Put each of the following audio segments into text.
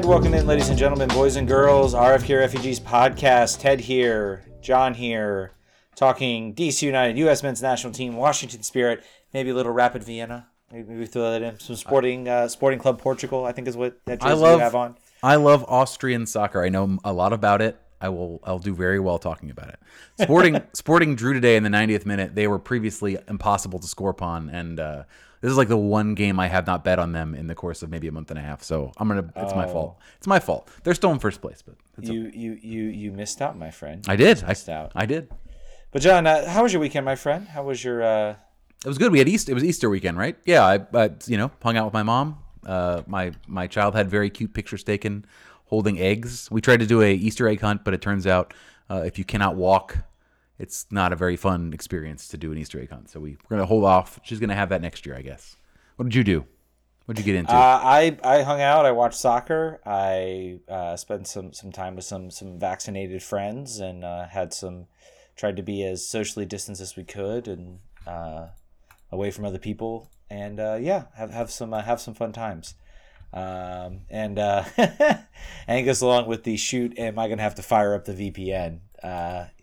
And welcome in, ladies and gentlemen, boys and girls, RFK Refugees podcast. Ted here, John here, talking DC United, U.S. men's national team, Washington Spirit, maybe a little Rapid Vienna. Maybe we throw that in. Some sporting, uh, Sporting Club Portugal. I think is what that jersey I love you have on. I love Austrian soccer. I know a lot about it. I will I'll do very well talking about it. Sporting Sporting drew today in the 90th minute. They were previously impossible to score upon, and uh, this is like the one game I have not bet on them in the course of maybe a month and a half. So I'm gonna. It's my fault. It's my fault. They're still in first place, but You, you, you, you missed out, my friend. I did. I, missed out. I did. But John, uh, how was your weekend, my friend? How was your? Uh, It was good. We had Easter. It was Easter weekend, right? Yeah. I, I you know hung out with my mom. Uh, my my child had very cute pictures taken holding eggs. We tried to do a Easter egg hunt, but it turns out uh, if you cannot walk, it's not a very fun experience to do an Easter egg hunt. So we, we're gonna hold off. She's gonna have that next year, I guess. What did you do? What did you get into? Uh, I I hung out. I watched soccer. I uh, spent some some time with some some vaccinated friends and uh, had some tried to be as socially distanced as we could and uh, away from other people. And uh, yeah, have have some uh, have some fun times. Um, and uh, along with the shoot. Am I gonna have to fire up the VPN?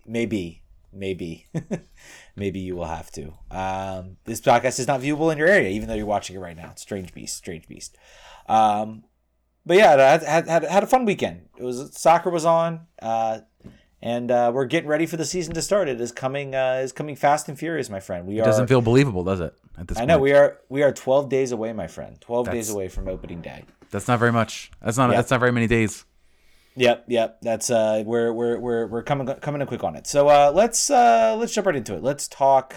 Maybe, maybe, maybe you will have to. Um, this podcast is not viewable in your area, even though you're watching it right now. Strange Beast, Strange Beast. Um, but yeah, I had, had, had, a fun weekend. It was soccer was on, uh, and uh, we're getting ready for the season to start. It is coming uh, is coming fast and furious, my friend. We it are. doesn't feel believable, does it? At this I point, know we are we are twelve days away, my friend. Twelve days away from opening day. that's not very much. That's not. Yeah. That's not very many days. Yep, yep. That's uh, we're we're we're we're coming coming in quick on it. So uh, let's uh, let's jump right into it. Let's talk.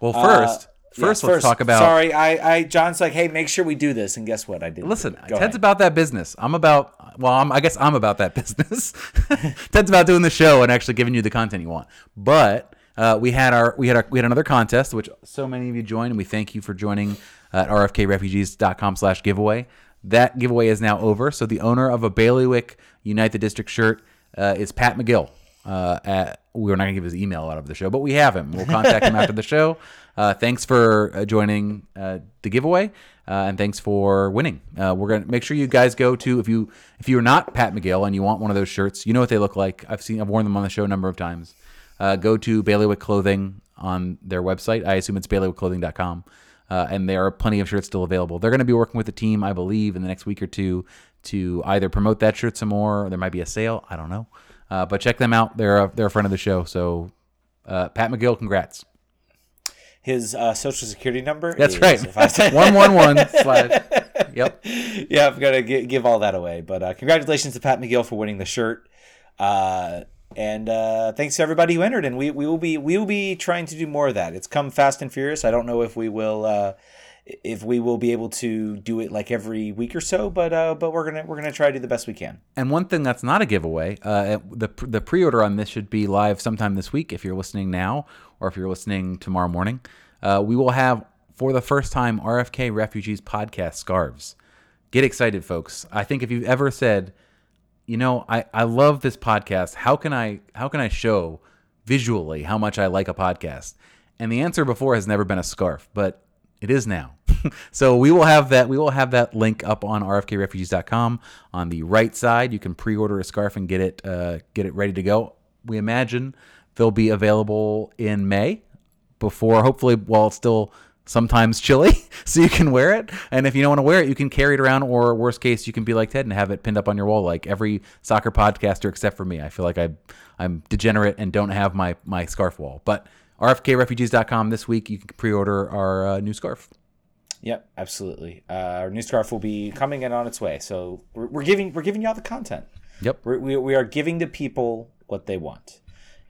Well, uh, first, yes, first, let's talk about. Sorry, I, I John's like, hey, make sure we do this, and guess what? I did. Listen, Ted's ahead. about that business. I'm about well, I'm, I guess I'm about that business. Ted's about doing the show and actually giving you the content you want. But uh, we had our we had our we had another contest which so many of you joined, and we thank you for joining at rfkrefugees.com/giveaway. That giveaway is now over. So the owner of a Bailiwick Unite the District shirt uh, is Pat McGill. Uh, at, we're not gonna give his email out of the show, but we have him. We'll contact him after the show. Uh, thanks for uh, joining uh, the giveaway, uh, and thanks for winning. Uh, we're gonna make sure you guys go to if you if you're not Pat McGill and you want one of those shirts, you know what they look like. I've seen I've worn them on the show a number of times. Uh, go to Bailiwick Clothing on their website. I assume it's bailiwickclothing.com. Uh, and there are plenty of shirts still available. They're going to be working with the team, I believe, in the next week or two to either promote that shirt some more. Or there might be a sale. I don't know. Uh, but check them out. They're a, they're a friend of the show. So, uh, Pat McGill, congrats. his uh, social security number. That's is- right. one one one slash. Yep. yeah, I'm gonna gi- give all that away. But uh, congratulations to Pat McGill for winning the shirt, uh, and uh, thanks to everybody who entered. And we, we will be we will be trying to do more of that. It's come fast and furious. I don't know if we will uh, if we will be able to do it like every week or so, but uh, but we're gonna we're gonna try to do the best we can. And one thing that's not a giveaway, uh, the the pre-order on this should be live sometime this week. If you're listening now, or if you're listening tomorrow morning, uh, we will have for the first time RFK Refugees podcast scarves. Get excited, folks! I think if you've ever said, you know, I I love this podcast. How can I how can I show visually how much I like a podcast? And the answer before has never been a scarf, but it is now. so we will have that we will have that link up on rfkrefugees.com on the right side. You can pre-order a scarf and get it uh, get it ready to go. We imagine they'll be available in May before hopefully while it's still sometimes chilly so you can wear it and if you don't want to wear it you can carry it around or worst case you can be like ted and have it pinned up on your wall like every soccer podcaster except for me i feel like I, i'm degenerate and don't have my, my scarf wall but rfkrefugees.com this week you can pre-order our uh, new scarf Yep, absolutely. Uh, our new scarf will be coming in on its way. So we're, we're giving we're giving y'all the content. yep We're, we we are giving the people what they want,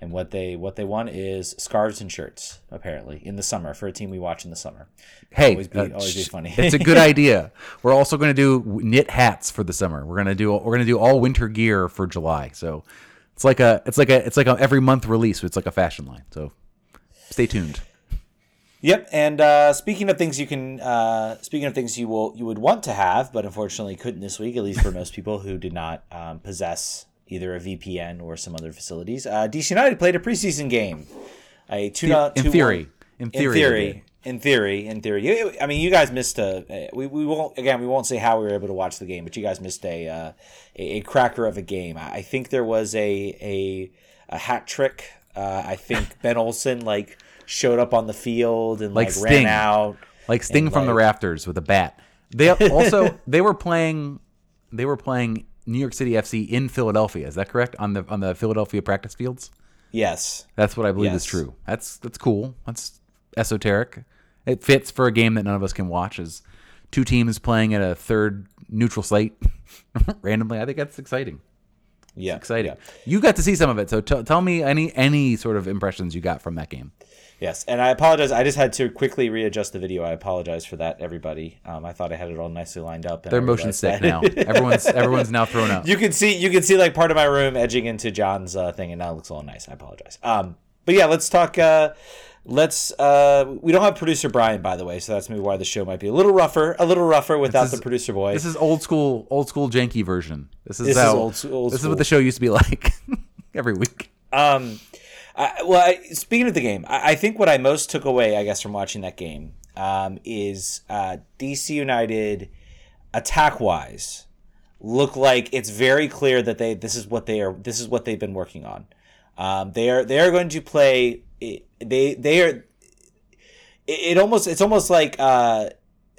and what they what they want is scarves and shirts. Apparently, in the summer for a team we watch in the summer. hey always be, uh, always be funny. it's a good idea we're also going to do knit hats for the summer we're going to do we're going to do all winter gear for july so it's like a it's like a it's like a every month release it's like a fashion line so stay tuned Yep. And uh, speaking of things you can, uh, speaking of things you will you would want to have, but unfortunately couldn't this week, at least for most people who did not um, possess either a VPN or some other facilities. Uh, DC United played a preseason game. A two, in two theory in in theory, they theory. In theory, in theory, I mean, you guys missed a. We, we won't again. We won't say how we were able to watch the game, but you guys missed a uh, a, a cracker of a game. I think there was a a, a hat trick. Uh, I think Ben Olsen like showed up on the field and Like like, Sting. ran out. like Sting and, from the rafters with a bat. They also they were playing they were playing New York City FC in Philadelphia. Is that correct on the on the Philadelphia practice fields? Yes. That's what I believe is true. That's that's cool. That's esoteric. It fits for a game that none of us can watch. As two teams playing at a third neutral site randomly. I think that's exciting. Yeah. Exciting. Yeah. You got to see some of it, so t- tell me any any sort of impressions you got from that game. Yes, and I apologize. I just had to quickly readjust the video. I apologize for that, everybody. Um, I thought I had it all nicely lined up. And They're motion sick now. Everyone's everyone's now thrown up. you can see you can see like part of my room edging into John's uh, thing, and now it looks all nice. I apologize. Um, but yeah, let's talk. Uh, let's. Uh, we don't have producer Brian, by the way, so that's maybe why the show might be a little rougher, a little rougher without is- the producer boy. This is old school, old school janky version. This is This is old- old this is what the show used to be like every week. Um, I, well, I, speaking of the game, I, I think what I most took away, I guess, from watching that game, um, is uh, DC United attack wise look like it's very clear that they this is what they are this is what they've been working on. Um, they are they are going to play. They they are. It, it almost it's almost like uh,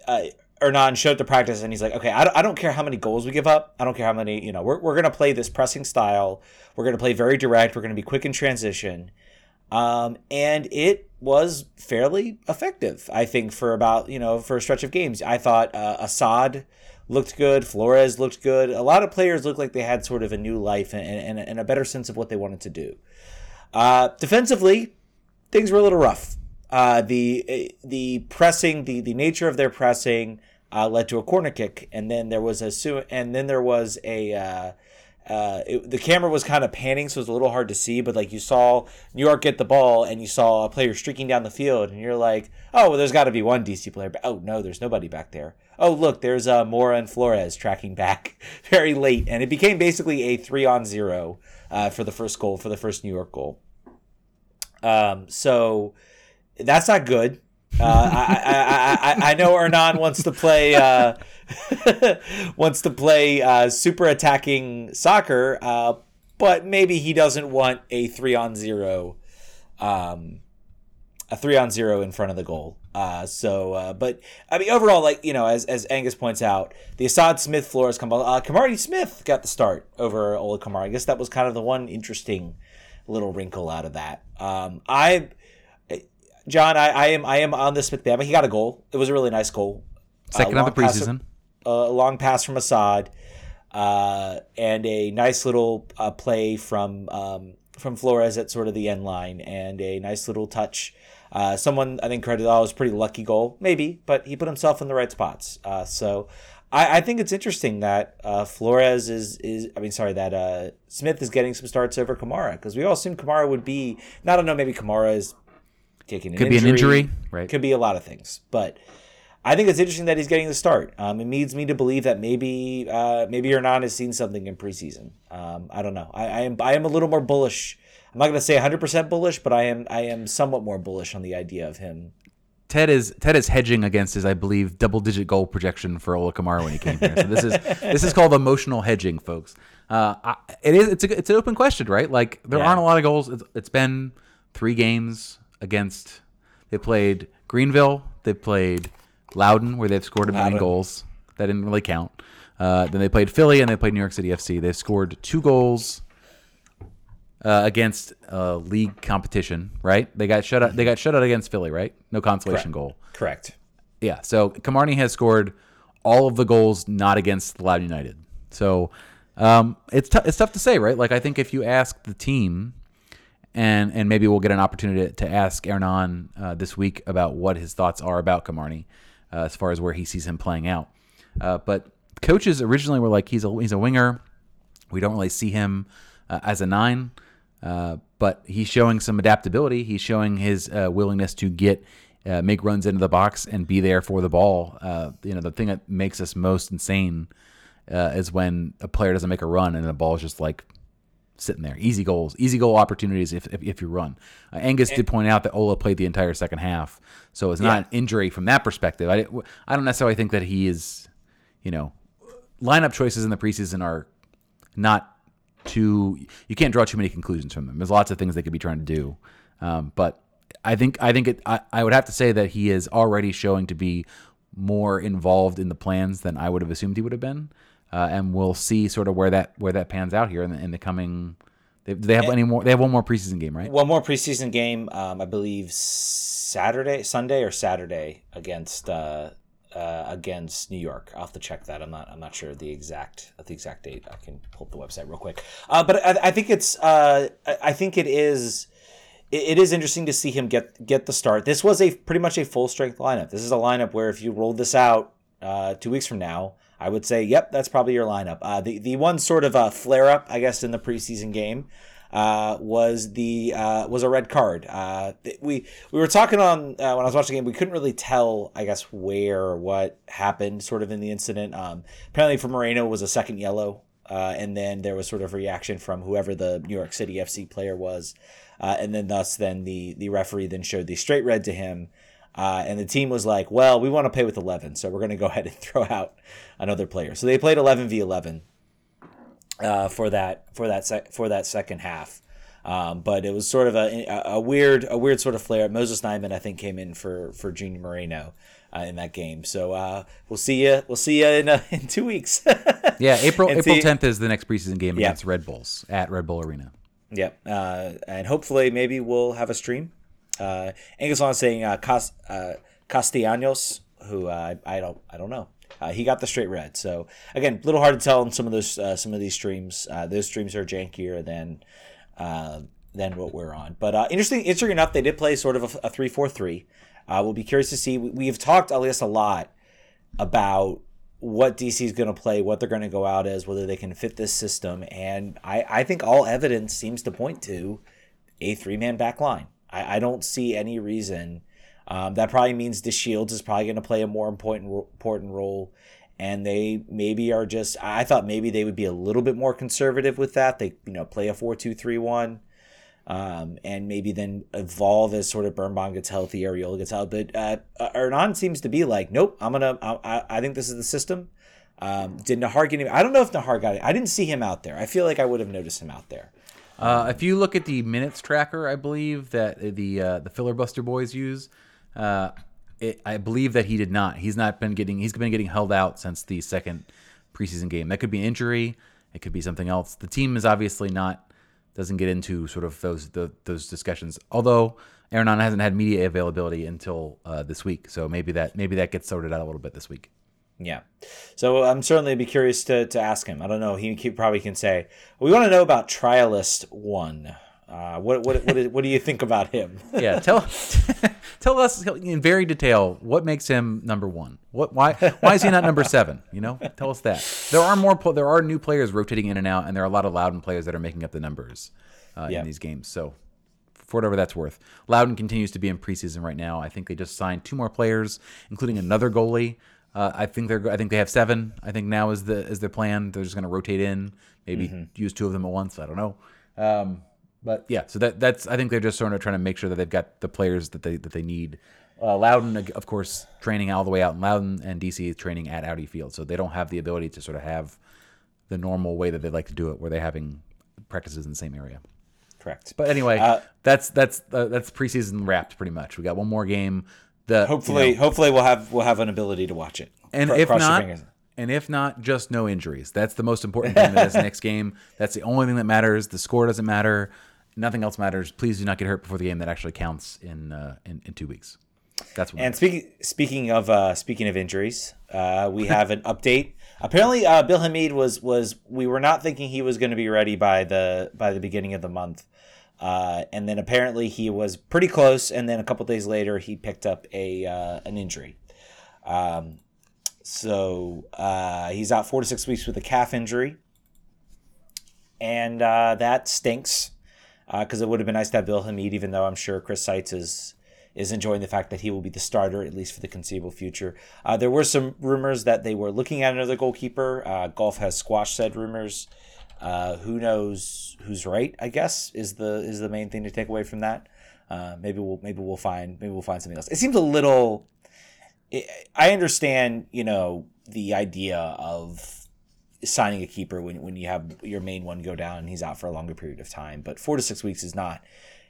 uh, Hernan showed up to practice and he's like, okay, I don't, I don't care how many goals we give up. I don't care how many, you know, we're, we're going to play this pressing style. We're going to play very direct. We're going to be quick in transition. Um, and it was fairly effective, I think, for about, you know, for a stretch of games. I thought uh, Asad looked good. Flores looked good. A lot of players looked like they had sort of a new life and, and, and a better sense of what they wanted to do. Uh, defensively, things were a little rough. Uh, the the pressing, the the nature of their pressing uh, led to a corner kick, and then there was a and then there was a. Uh, uh, it, the camera was kind of panning, so it was a little hard to see. But like you saw New York get the ball, and you saw a player streaking down the field, and you're like, "Oh, well, there's got to be one DC player." But oh no, there's nobody back there. Oh look, there's uh, Mora and Flores tracking back very late, and it became basically a three on zero uh, for the first goal for the first New York goal. Um, so that's not good. Uh, I, I, I, know Hernan wants to play uh, wants to play uh, super attacking soccer, uh, but maybe he doesn't want a three on zero, um, a three on zero in front of the goal. Uh, so, but I mean, overall, like you know, as, as Angus points out, the Asad Smith Flores combo, uh, Kimarni Smith got the start over Ola Kamari. I guess that was kind of the one interesting little wrinkle out of that. Um, I, John, I, I am I am on this Smith Bama. He got a goal. It was a really nice goal. Second Uh, of the preseason. a long pass from Asad, uh, and a nice little uh, play from um, from Flores at sort of the end line, and a nice little touch. Uh, someone I think credited that was a pretty lucky goal, maybe, but he put himself in the right spots. Uh, so I, I think it's interesting that uh, Flores is is I mean sorry that uh, Smith is getting some starts over Kamara because we all assumed Kamara would be. I don't know, maybe Kamara is taking an Could be an injury, right? could be a lot of things, but I think it's interesting that he's getting the start. Um, it leads me to believe that maybe uh, maybe Hernan has seen something in preseason. Um, I don't know. I, I am I am a little more bullish. I'm not going to say 100 percent bullish, but I am I am somewhat more bullish on the idea of him. Ted is Ted is hedging against his, I believe, double digit goal projection for Ola Kamara when he came here. So this is this is called emotional hedging, folks. Uh, I, it is it's a, it's an open question, right? Like there Yeah. aren't a lot of goals. It's, it's been three games against. They played Greenville. They played Loudoun, where they've scored a million Loudoun. goals. That didn't really count. Uh, then they played Philly and they played New York City FC. They've scored two goals uh, against uh, league competition, right? They got shut out. They got shut out against Philly, right? No consolation Correct. goal. Correct. Yeah. So Kimarni has scored all of the goals not against Loud United. So um, it's t- it's tough to say, right? Like I think if you ask the team, and and maybe we'll get an opportunity to, to ask Hernan uh, this week about what his thoughts are about Kimarni, uh, as far as where he sees him playing out. Uh, but coaches originally were like he's a he's a winger. We don't really see him uh, as a nine, uh, but he's showing some adaptability. He's showing his uh, willingness to get make runs into the box and be there for the ball. You know, the thing that makes us most insane is when a player doesn't make a run and the ball is just like sitting there. Easy goals, easy goal opportunities if, if, if you run. Uh, Angus did point out that Ola played the entire second half, so it's not an injury from that perspective. I, I don't necessarily think that he is, you know, lineup choices in the preseason are not too. You can't draw too many conclusions from them. There's lots of things they could be trying to do, um, but I think I think it. I, I would have to say that he is already showing to be more involved in the plans than I would have assumed he would have been uh, and we'll see sort of where that where that pans out here in the, in the coming. They, do they have any more? They have one more preseason game, right? One more preseason game, um, I believe Saturday, Sunday, or Saturday against uh, uh, against New York. I'll have to check that. I'm not I'm not sure the exact the exact date. I can pull up the website real quick. Uh, but I, I, think it's uh, I think it is it is interesting to see him get get the start. This was a pretty much a full strength lineup. This is a lineup where if you rolled this out uh, two weeks from now, I would say, yep, that's probably your lineup. Uh, the the one sort of a flare up, I guess, in the preseason game uh, was the uh, was a red card. Uh, we we were talking on uh, when I was watching the game. We couldn't really tell, I guess, where what happened, sort of in the incident. Um, apparently, for Moreno was a second yellow, uh, and then there was sort of reaction from whoever the New York City FC player was, and then thus then the the referee then showed the straight red to him. Uh, and the team was like, well, we want to play with 11, so we're going to go ahead and throw out another player. So they played 11 v 11 uh, for that for that sec- for that second half. Um, but it was sort of a, a weird a weird sort of flare. Moses Nyeman, I think, came in for for Junior Moreno uh, in that game. So uh, we'll see you we'll see you in uh, in two weeks. yeah, April April 10th is the next preseason game yeah. against Red Bulls at Red Bull Arena. Yep, uh, and hopefully maybe we'll have a stream uh, Angus on saying uh, Cast, uh, Castellanos, who uh, I, I don't I don't know. Uh, he got the straight red. So again, a little hard to tell in some of those uh, some of these streams. Those streams are jankier than than what we're on. But interesting, interesting enough, they did play sort of a, a three four three. We'll be curious to see. We, have talked, guess, a lot about what DC is going to play, what they're going to go out as, whether they can fit this system, and I, I think all evidence seems to point to a three man back line. I, I don't see any reason. Um, that probably means the Shields is probably going to play a more important important role, and they maybe are just. I thought maybe they would be a little bit more conservative with that. They you know play a four two three one, um, and maybe then evolve as sort of Birnbaum gets healthy, Arriola gets out. But uh, Hernan seems to be like, nope, I'm gonna. I, I think this is the system. Um, did Najar get him? I don't know if Najar got it. I didn't see him out there. I feel like I would have noticed him out there. Uh, if you look at the minutes tracker, I believe that the uh, the filibuster boys use, uh, it, I believe that he did not. He's not been getting. He's been getting held out since the second preseason game. That could be an injury. It could be something else. The team is obviously not doesn't get into sort of those the, those discussions. Although Hernan hasn't had media availability until uh, this week, so maybe that maybe that gets sorted out a little bit this week. Yeah. So I'm certainly be curious to, to ask him. I don't know. He, he probably can say, we want to know about Trialist One. Uh, what, what, what, what do you think about him? yeah. Tell, tell us in very detail what makes him number one. What, why, why is he not number seven? You know, tell us that there are more, there are new players rotating in and out and there are a lot of Loudoun players that are making up the numbers uh, yeah. in these games. So for whatever that's worth. Loudoun continues to be in preseason right now. I think they just signed two more players, including another goalie. Uh, I think they're. I think they have seven. I think now is the is their plan. They're just going to rotate in, maybe mm-hmm. use two of them at once. I don't know. Um, but yeah, so that that's. I think they're just sort of trying to make sure that they've got the players that they that they need. Uh, Loudoun, of course, training all the way out in Loudoun, and DC is training at Audi Field, so they don't have the ability to sort of have the normal way that they like to do it, where they're having practices in the same area. Correct. But anyway, uh, that's that's uh, that's preseason wrapped pretty much. We got one more game the hopefully you know, hopefully we'll have we'll have an ability to watch it. And if not, and if not, just no injuries. That's the most important thing in this next game. That's the only thing that matters. The score doesn't matter. Nothing else matters. Please do not get hurt before the game that actually counts in uh, in, in two weeks. That's what and speaking speaking of uh, speaking of injuries, uh, we have an update. Apparently, uh, Bill Hamid was was we were not thinking he was going to be ready by the by the beginning of the month. Uh, and then apparently he was pretty close, and then a couple days later he picked up a uh, an injury. Um, so uh, he's out four to six weeks with a calf injury, and uh, that stinks because uh, it would have been nice to have Bill Hamid, even though I'm sure Chris Seitz is is enjoying the fact that he will be the starter at least for the conceivable future. There were some rumors that they were looking at another goalkeeper. Goff has squashed said rumors. Uh, who knows who's right? I guess is the is the main thing to take away from that. Uh, maybe we'll maybe we'll find maybe we'll find something else. It seems a little. It, I understand, you know, the idea of signing a keeper when, when you have your main one go down and he's out for a longer period of time, but four to six weeks is not.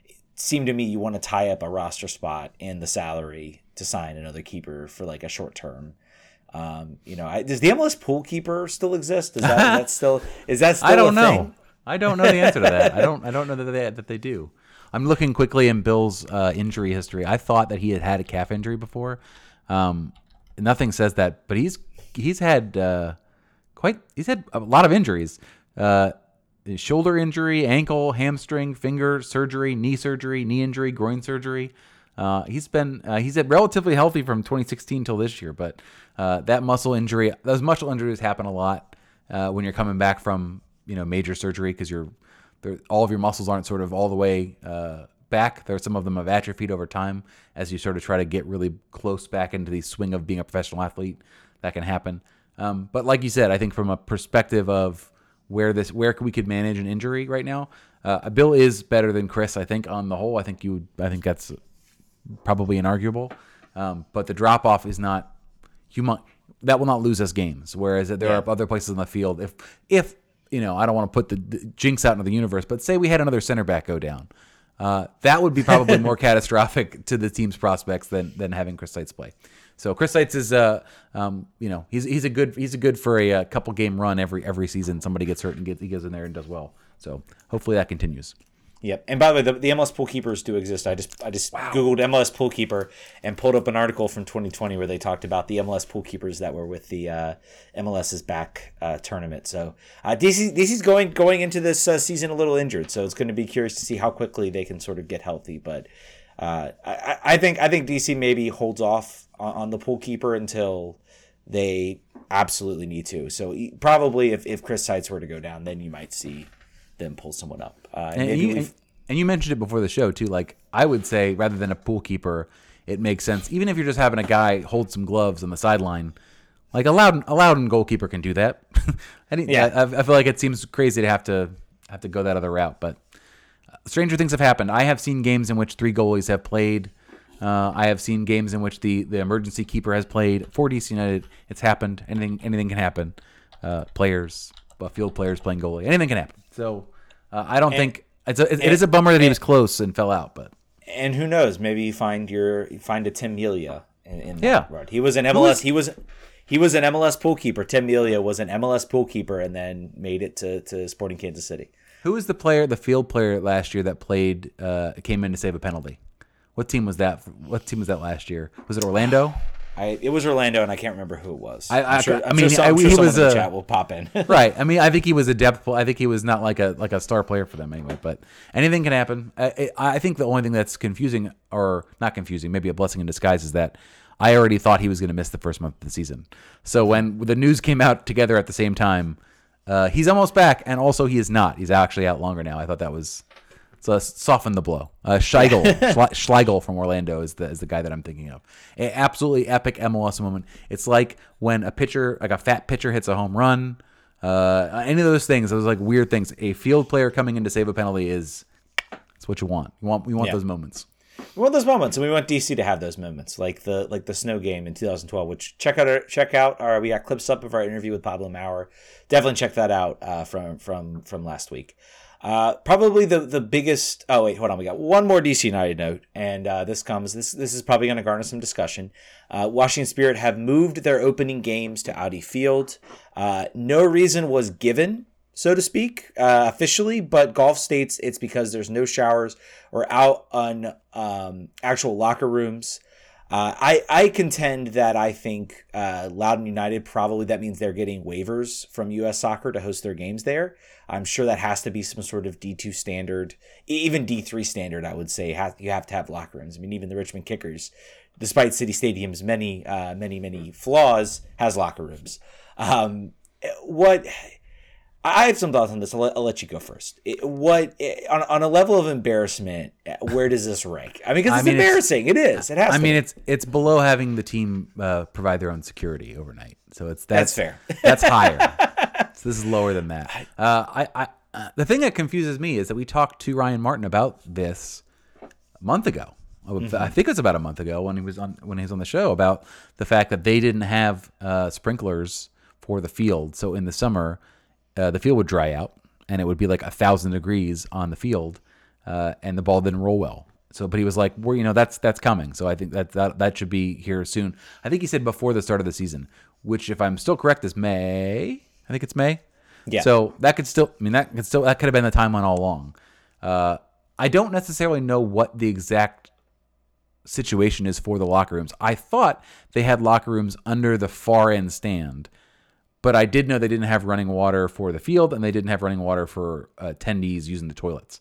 It seemed to me you want to tie up a roster spot and the salary to sign another keeper for like a short term. Um, you know, I, does the MLS pool keeper still exist? Is that, still is that still I don't know. thing? I don't know the answer to that. I don't. I don't know that they that they do. I'm looking quickly in Bill's uh, injury history. I thought that he had had a calf injury before. Um, nothing says that, but he's he's had uh, quite he's had a lot of injuries. Uh, shoulder injury, ankle, hamstring, finger surgery, knee surgery, knee injury, groin surgery. Uh, he's been uh, he's had relatively healthy from 2016 till this year, but uh, that muscle injury, those muscle injuries happen a lot uh, when you're coming back from you know major surgery because you're all of your muscles aren't sort of all the way uh, back. There, are some of them have atrophied over time as you sort of try to get really close back into the swing of being a professional athlete. That can happen. Um, but like you said, I think from a perspective of where this where we could manage an injury right now, uh, Bill is better than Chris. I think on the whole, I think you I think that's probably inarguable. Um, but the drop off is not human. That will not lose us games. Whereas there Yeah. are other places in the field. If if you know, I don't want to put the, the jinx out into the universe, but say we had another center back go down, uh, that would be probably more catastrophic to the team's prospects than than having Chris Seitz play. So Chris Seitz is, uh, um, you know, he's he's a good he's a good for a, uh couple game run every every season. Somebody gets hurt and gets, he goes in there and does well. So hopefully that continues. Yep. And by the way, the, the MLS pool keepers do exist. I just I just googled MLS pool keeper and pulled up an article from 2020 where they talked about the MLS pool keepers that were with the uh, MLS's back uh, tournament. So uh, DC DC's going going into this uh, season a little injured, so it's going to be curious to see how quickly they can sort of get healthy. But uh, I, I- think I think DC maybe holds off on, on the pool keeper until they absolutely need to. So probably if, if Chris Seitz were to go down, then you might see them pull someone up. Uh, and And you, and, and you mentioned it before the show too. Like I would say, rather than a pool keeper, it makes sense. Even if you're just having a guy hold some gloves on the sideline, like a Loudoun, a Loudoun goalkeeper can do that. I, Yeah. I, I feel like it seems crazy to have to have to go that other route, but uh, stranger things have happened. I have seen games in which three goalies have played. Uh, I have seen games in which the, the emergency keeper has played for DC United. It's happened. Anything anything can happen. Uh, players, uh, field players playing goalie, anything can happen. So uh, I don't think it's a, it, it is a bummer that he was close and fell out, but and who knows? Maybe you find your you find a Tim Melia in, in that Yeah. run. He was an MLS. he was he was an MLS pool keeper. Tim Melia was an MLS pool keeper, and then made it to, to Sporting Kansas City. who was the player, the field player last year that played uh, came in to save a penalty? What team was that? What team was that last year? Was it Orlando? I it was Orlando, and I can't remember who it was. I- I- I'm sure, I mean, sure, I- sure he was in the a- chat will pop in. right. I mean, I think he was a depth. I think he was not like a like a star player for them anyway. But anything can happen. I, I I think the only thing that's confusing, or not confusing, maybe a blessing in disguise, is that I already thought he was going to miss the first month of the season. So when the news came out together at the same time, uh, he's almost back, and also he is not. He's actually out longer now. I thought that was so soften the blow. Uh, Schlegel, Schlegel from Orlando is the is the guy that I'm thinking of. A absolutely epic MLS moment. It's like when a pitcher, like a fat pitcher, hits a home run. Uh, any of those things, those like weird things. A field player coming in to save a penalty is it's what you want. You want you want Yeah. those moments. We want those moments, and we want DC to have those moments, like the like the snow game in 2012. Which check out our check out our we got clips up of our interview with Pablo Maurer. Definitely check that out uh, from from from last week. Uh, probably the the biggest. Oh wait, hold on. We got one more DC United note, and uh, this comes. This this is probably going to garner some discussion. Uh, Washington Spirit have moved their opening games to Audi Field. Uh, no reason was given so to speak, uh, officially, but Goff states it's because there's no showers or out on um, actual locker rooms. Uh, I I contend that I think uh, Loudoun United probably that means they're getting waivers from U.S. Soccer to host their games there. I'm sure that has to be some sort of D2 standard, even D3 standard. I would say ha- you have to have locker rooms. I mean, even the Richmond Kickers, despite City Stadium's many uh, many many flaws, has locker rooms. Um, what I have some thoughts on this. I'll let, I'll let you go first. It- what on, on a level of embarrassment, where does this rank? I mean, because I it's mean, it's- embarrassing. it is. It has. I to mean, it's it's below having the team uh, provide their own security overnight. So it's that's, That's fair. That's higher. So this is lower than that. Uh, I, I uh, the thing that confuses me is that we talked to Ryan Martin about this a month ago. Mm-hmm. I think it was about a month ago when he was on when he was on the show about the fact that they didn't have uh, sprinklers for the field. So in the summer, uh, the field would dry out and it would be like a thousand degrees on the field, uh, and the ball didn't roll well. So, but he was like, "Well, you know, that's that's coming." So I think that that that should be here soon. I think he said before the start of the season, which, if I'm still correct, is May. I think it's May. Yeah. So that could still, I mean, that could still that could have been the timeline all along. Uh, I don't necessarily know what the exact situation is for the locker rooms. I thought they had locker rooms under the far end stand, but I did know they didn't have running water for the field and they didn't have running water for uh, attendees using the toilets.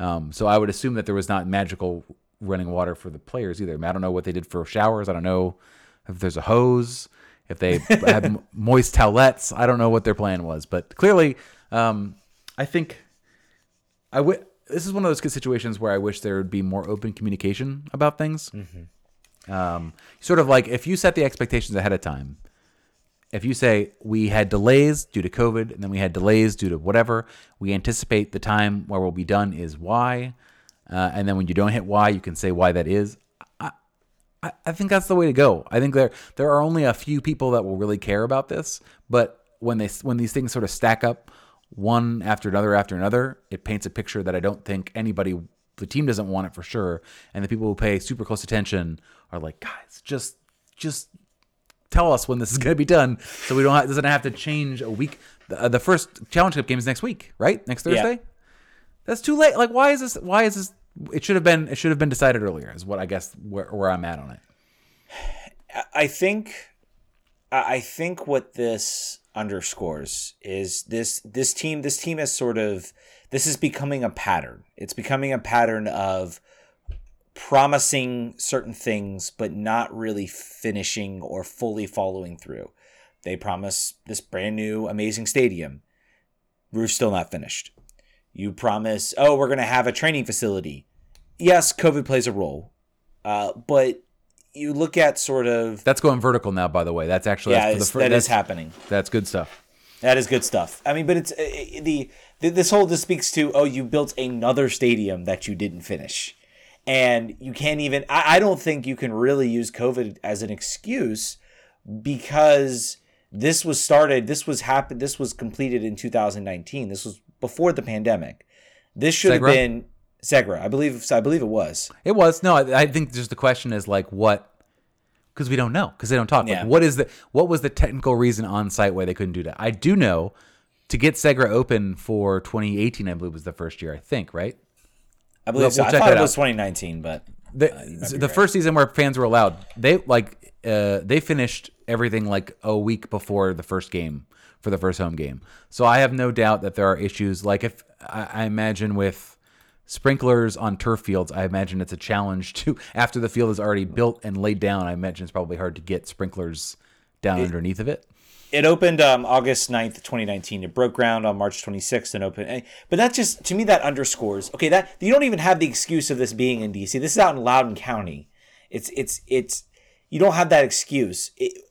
Um, so I would assume that there was not magical running water for the players either. I mean, I don't know what they did for showers. I don't know if there's a hose, if they had moist towelettes. I don't know what their plan was, but clearly, um, I think I w- This is one of those situations where I wish there would be more open communication about things. Mm-hmm. Um, sort of like if you set the expectations ahead of time if you say we had delays due to COVID and then we had delays due to whatever, we anticipate the time where we'll be done is Y. Uh, and then when you don't hit Y, you can say why that is. I, I, I think that's the way to go. I think there there are only a few people that will really care about this, but when they when these things sort of stack up one after another after another, it paints a picture that I don't think anybody the team doesn't want it for sure, and the people who pay super close attention are like, guys, just just tell us when this is going to be done, so we don't have, doesn't have to change a week. The, uh, the first Challenge Cup game is next week, right? Next Thursday. Yeah. That's too late. Like, why is this? Why is this? It should have been. It should have been decided earlier. Is what I guess where, where I'm at on it. I think. I think what this underscores is this this team this team has sort of this is becoming a pattern. It's becoming a pattern of promising certain things but not really finishing or fully following through. They promise this brand new amazing stadium. Roof's still not finished. You promise, oh, we're going to have a training facility. Yes, COVID plays a role. Uh, but you look at sort of that's going vertical now. By the way, that's actually yeah, that's the, that is happening. That's good stuff. That is good stuff. I mean, but it's uh, the, the this whole this speaks to oh, you built another stadium that you didn't finish and you can't even I, I don't think you can really use covid as an excuse because this was started this was happened this was completed in 2019 this was before the pandemic this should Segra? have been Segra. I believe I believe it was. It was. No, I, I think just the question is like what because we don't know because they don't talk. Yeah. Like, what is the what was the technical reason on site why they couldn't do that? I do know to get Segra open for 2018, I believe was the first year. I think right. I believe we'll, so. We'll I thought it was 2019, but the, uh, the right. first season where fans were allowed, they like uh, they finished everything like a week before the first game for the first home game. So I have no doubt that there are issues. Like if I, I imagine with sprinklers on turf fields, I imagine it's a challenge to after the field is already built and laid down. I imagine it's probably hard to get sprinklers down it, underneath of it it opened um, August 9th, 2019. It broke ground on March 26th and opened. Eh, but that just, to me, that underscores, okay, that you don't even have the excuse of this being in DC. This is out in Loudoun County. It's, it's, it's, you don't have that excuse. It,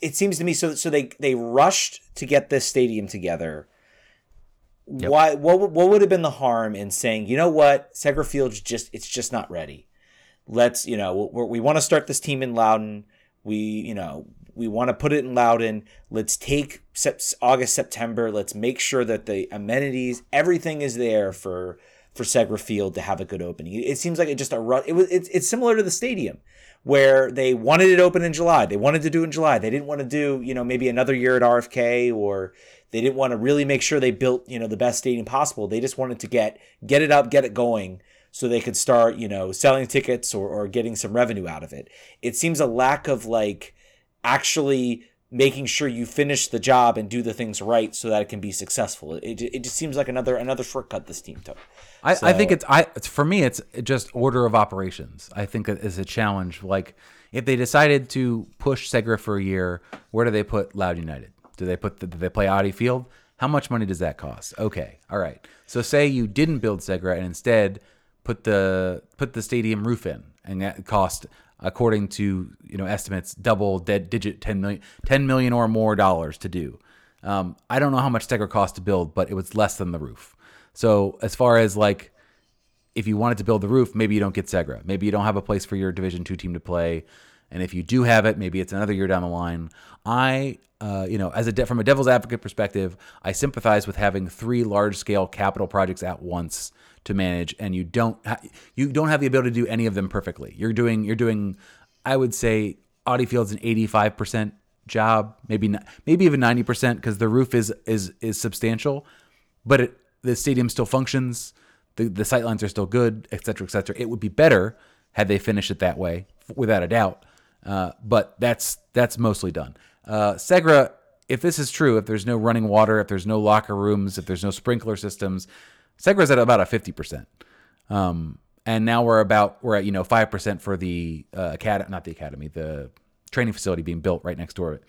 it seems to me so, so they, they rushed to get this stadium together. Yep. Why, what, what would have been the harm in saying, you know what, Segra Field's just, it's just not ready. Let's, you know, we want to start this team in Loudoun. We, you know, we want to put it in Loudoun. Let's take August, September. Let's make sure that the amenities, everything is there for for Segra Field to have a good opening. It seems like it just a run. it was it's, it's similar to the stadium where they wanted it open in July. They wanted to do in July. They didn't want to do, you know, maybe another year at RFK or they didn't want to really make sure they built, you know, the best stadium possible. They just wanted to get get it up, get it going so they could start, you know, selling tickets or, or getting some revenue out of it. It seems a lack of like actually making sure you finish the job and do the things right so that it can be successful. It, it just seems like another another shortcut this team took. I, so, I think it's I it's, for me it's just order of operations. I think it is a challenge. Like if they decided to push Segra for a year, where do they put Loud United? Do they put the, do they play Audi Field? How much money does that cost? Okay, all right. So say you didn't build Segra and instead put the put the stadium roof in, and that cost according to you know estimates double dead digit 10 million 10 million or more dollars to do Um, I don't know how much Segra cost to build, but it was less than the roof. So as far as like, if you wanted to build the roof, maybe you don't get Segra. Maybe you don't have a place for your Division two team to play, and if you do have it, maybe it's another year down the line. I, uh, you know, as a de- from a devil's advocate perspective, I sympathize with having three large scale capital projects at once to manage, and you don't ha- you don't have the ability to do any of them perfectly. You're doing you're doing, I would say, Audi Field's an 85 percent job, maybe not, maybe even 90 percent because the roof is is is substantial, but it, the stadium still functions. The the sight lines are still good, et cetera, et cetera. It would be better had they finished it that way, without a doubt. Uh, but that's that's mostly done. Uh, Segra, if this is true, if there's no running water, if there's no locker rooms, if there's no sprinkler systems, Segra's at about a fifty percent. Um, and now we're about we're at you know five percent for the uh, academy, not the academy, the training facility being built right next door.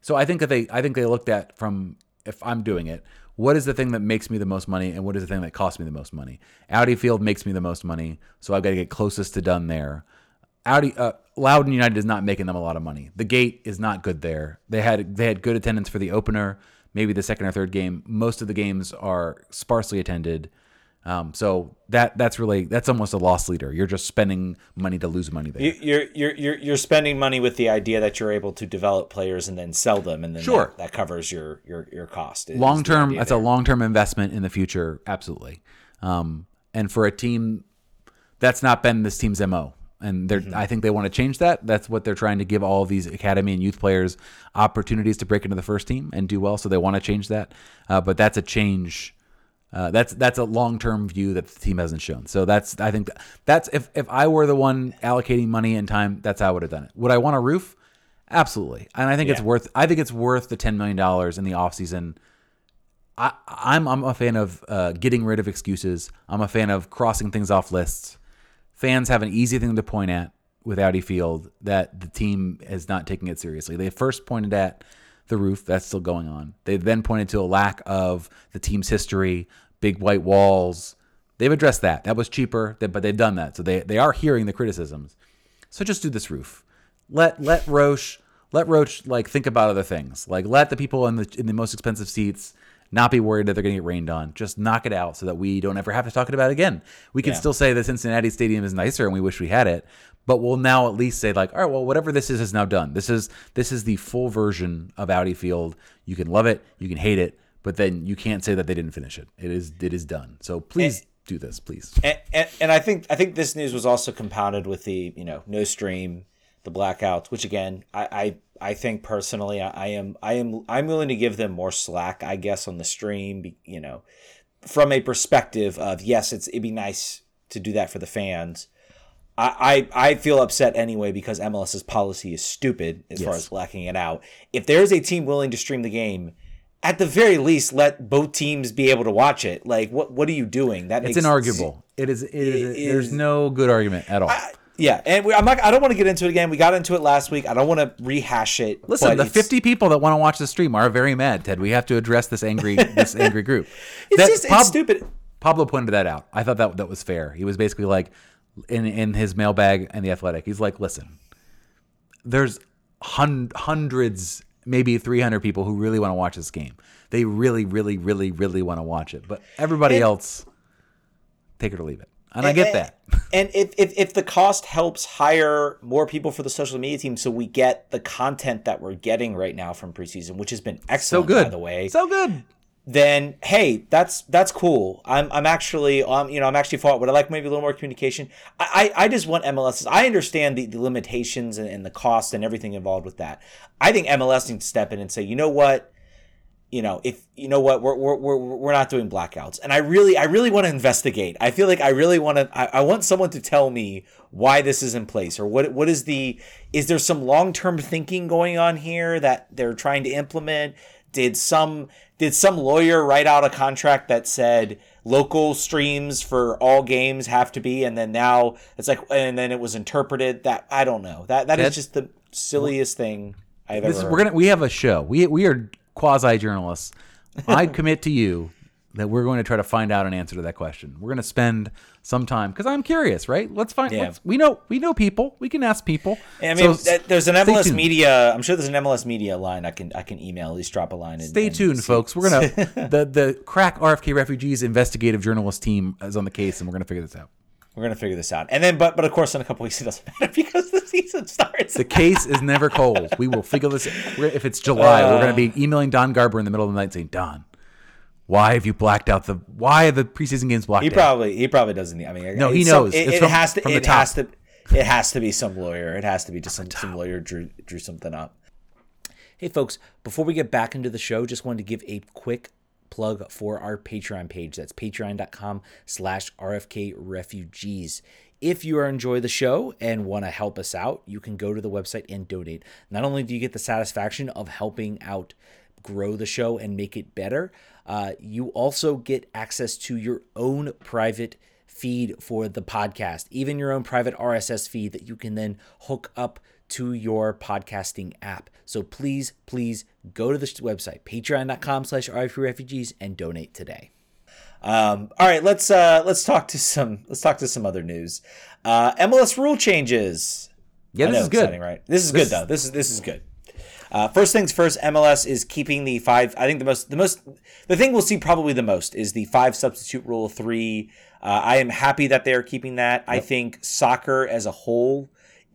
So I think that they I think they looked at from if I'm doing it, what is the thing that makes me the most money and what is the thing that costs me the most money? Audi Field makes me the most money, so I've got to get closest to done there. Audi uh, Loudoun United is not making them a lot of money. The gate is not good there. They had they had good attendance for the opener, maybe the second or third game. Most of the games are sparsely attended. Um, so that that's really that's almost a loss leader. You're just spending money to lose money there. You- You're you're you're you're spending money with the idea that you're able to develop players and then sell them, and then Sure. that, that covers your your your cost. long term that's there. a long term investment in the future absolutely um, and for a team that's not been this team's mo and they're i think they want to change that that's what they're trying to give all these academy and youth players opportunities to break into the first team and do well so they want to change that uh, but that's a change uh, that's that's a long term view that the team hasn't shown. So that's I think that's if if I were the one allocating money and time, that's how I would have done it. Would I want a roof? Absolutely, and I think it's worth. I think it's worth the ten million dollars in the offseason. I, I'm I'm a fan of uh, getting rid of excuses. I'm a fan of crossing things off lists. Fans have an easy thing to point at with Audi Field that the team is not taking it seriously. They first pointed at the roof, that's still going on. They then pointed to a lack of the team's history, big white walls. They've addressed that. That was cheaper, but they've done that. So they, they are hearing the criticisms. So just do this roof. Let let Roche let Roche like think about other things. Like let the people in the in the most expensive seats not be worried that they're going to get rained on. Just knock it out so that we don't ever have to talk about it again. We can Yeah. still say the Cincinnati Stadium is nicer and we wish we had it, but we'll now at least say like, all right, well, whatever this is is now done. This is this is the full version of Audi Field. You can love it, you can hate it, but then you can't say that they didn't finish it. It is it is done. So please do this, please. and, and, and I think I think this news was also compounded with the you know no stream, the blackouts, which again I I, I think personally I, I am I am I'm willing to give them more slack I guess on the stream you know from a perspective of yes it's it'd be nice to do that for the fans. I, I, I feel upset anyway because MLS's policy is stupid as far as blacking it out. If there is a team willing to stream the game, at the very least, let both teams be able to watch it. Like, what what are you doing? That It's makes inarguable. It is. It is. It there's no good argument at all. Yeah, and we, I'm not. I don't want to get into it again. We got into it last week. I don't want to rehash it. Listen, the 50 people that want to watch the stream are very mad, Ted. We have to address this angry this angry group. It's That- just it's stupid. Pablo pointed that out. I thought that that was fair. He was basically like in in his mailbag and the athletic. He's like, "Listen. There's hun- hundreds, maybe 300 people who really want to watch this game. They really really really really want to watch it. But everybody And- else take it or leave it." And I get that. And if, if if the cost helps hire more people for the social media team, so we get the content that we're getting right now from preseason, which has been excellent, So good. by the way. So good. then hey, that's that's cool. I'm I'm actually um you know I'm actually for it. Would I like maybe a little more communication? I I, I just want MLS. I understand the, the limitations and, and the cost and everything involved with that. I think MLS needs to step in and say, you know what, you know if you know what we're we're we're, we're not doing blackouts, and I really I really want to investigate. I feel like I really want to. I, I want someone to tell me why this is in place or what what is the is there some long term thinking going on here that they're trying to implement did some did some lawyer write out a contract that said local streams for all games have to be and then now it's like and then it was interpreted that i don't know that that is Ted? just the silliest thing i've This, ever we're gonna we have a show. We we are quasi journalists. I commit to you that we're going to try to find out an answer to that question. We're going to spend some time because I'm curious, right? Let's find. Yeah. let's- we know we know people. We can ask people. I mean, So there's an MLS tuned. media. I'm sure there's an MLS media line I can I can email. At least drop a line. And, Stay and tuned, see- folks. We're gonna the the crack RFK refugees investigative journalist team is on the case, and we're gonna figure this out. We're gonna figure this out. And then, but but of course, in a couple weeks it doesn't matter because the season starts. The case is never cold. We will figure this. We're, if it's July, we're going to be uh. emailing Don Garber in the middle of the night saying, "Don, why have you blacked out the? Why are the preseason games blocked He out?" probably he probably doesn't. I mean, No, he knows. It, from- has to. It has to. It has to be some lawyer. It has to be just some some lawyer drew drew something up. Hey, folks! Before we get back into the show, just wanted to give a quick plug for our Patreon page. That's patreon.com/slash RFK Refugees. If you are enjoy the show and want to help us out, you can go to the website and donate. Not only do you get the satisfaction of helping out grow the show and make it better, uh, you also get access to your own private feed for the podcast, even your own private RSS feed that you can then hook up to your podcasting app. So please, please go to this website, patreon.com slash refugees and donate today. Um, all right, let's uh, let's talk to some let's talk to some other news. Uh, MLS rule changes. Yeah, this know, is good. exciting, right? This is This- good though. This is this is good. Uh, first things first, MLS is keeping the five. I think the most the most the thing we'll see probably the most is the five substitute rule three. Uh, I am happy that they are keeping that. I think soccer as a whole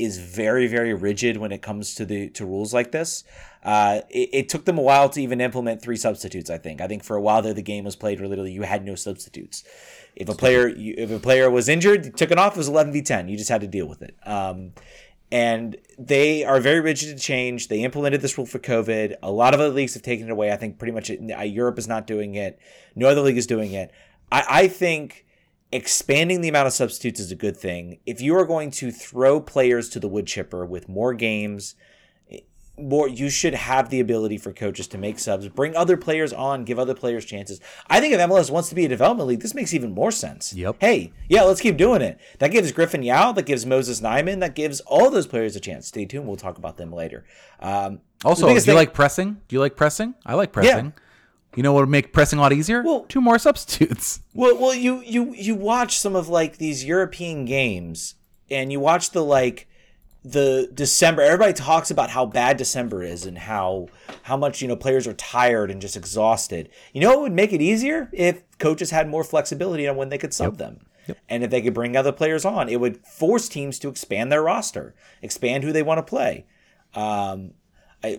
is very very rigid when it comes to the to rules like this. Uh, it, it took them a while to even implement three substitutes. I think. I think for a while there the game was played where literally you had no substitutes. If a player you, if a player was injured, took it off. It was eleven v ten. You just had to deal with it. Um, and they are very rigid to change. They implemented this rule for COVID. A lot of other leagues have taken it away. I think pretty much it, uh, Europe is not doing it. No other league is doing it. I, I think expanding the amount of substitutes is a good thing. If you are going to throw players to the wood chipper with more games, more you should have the ability for coaches to make subs, bring other players on, give other players chances. I think if MLS wants to be a development league, this makes even more sense. Yep. Hey, yeah, let's keep doing it. That gives Griffin Yow, that gives Moses Nyeman, that gives all those players a chance. Stay tuned. We'll talk about them later. Um, Also, do you like pressing? Do you like pressing? I like pressing. You know what would make pressing a lot easier? Well- Two more substitutes. Well, well, you you you watch some of like these European games, and you watch the like the December. Everybody talks about how bad December is and how how much you know players are tired and just exhausted. You know, what would make it easier if coaches had more flexibility on when they could sub them. And if they could bring other players on, it would force teams to expand their roster, expand who they want to play. Um,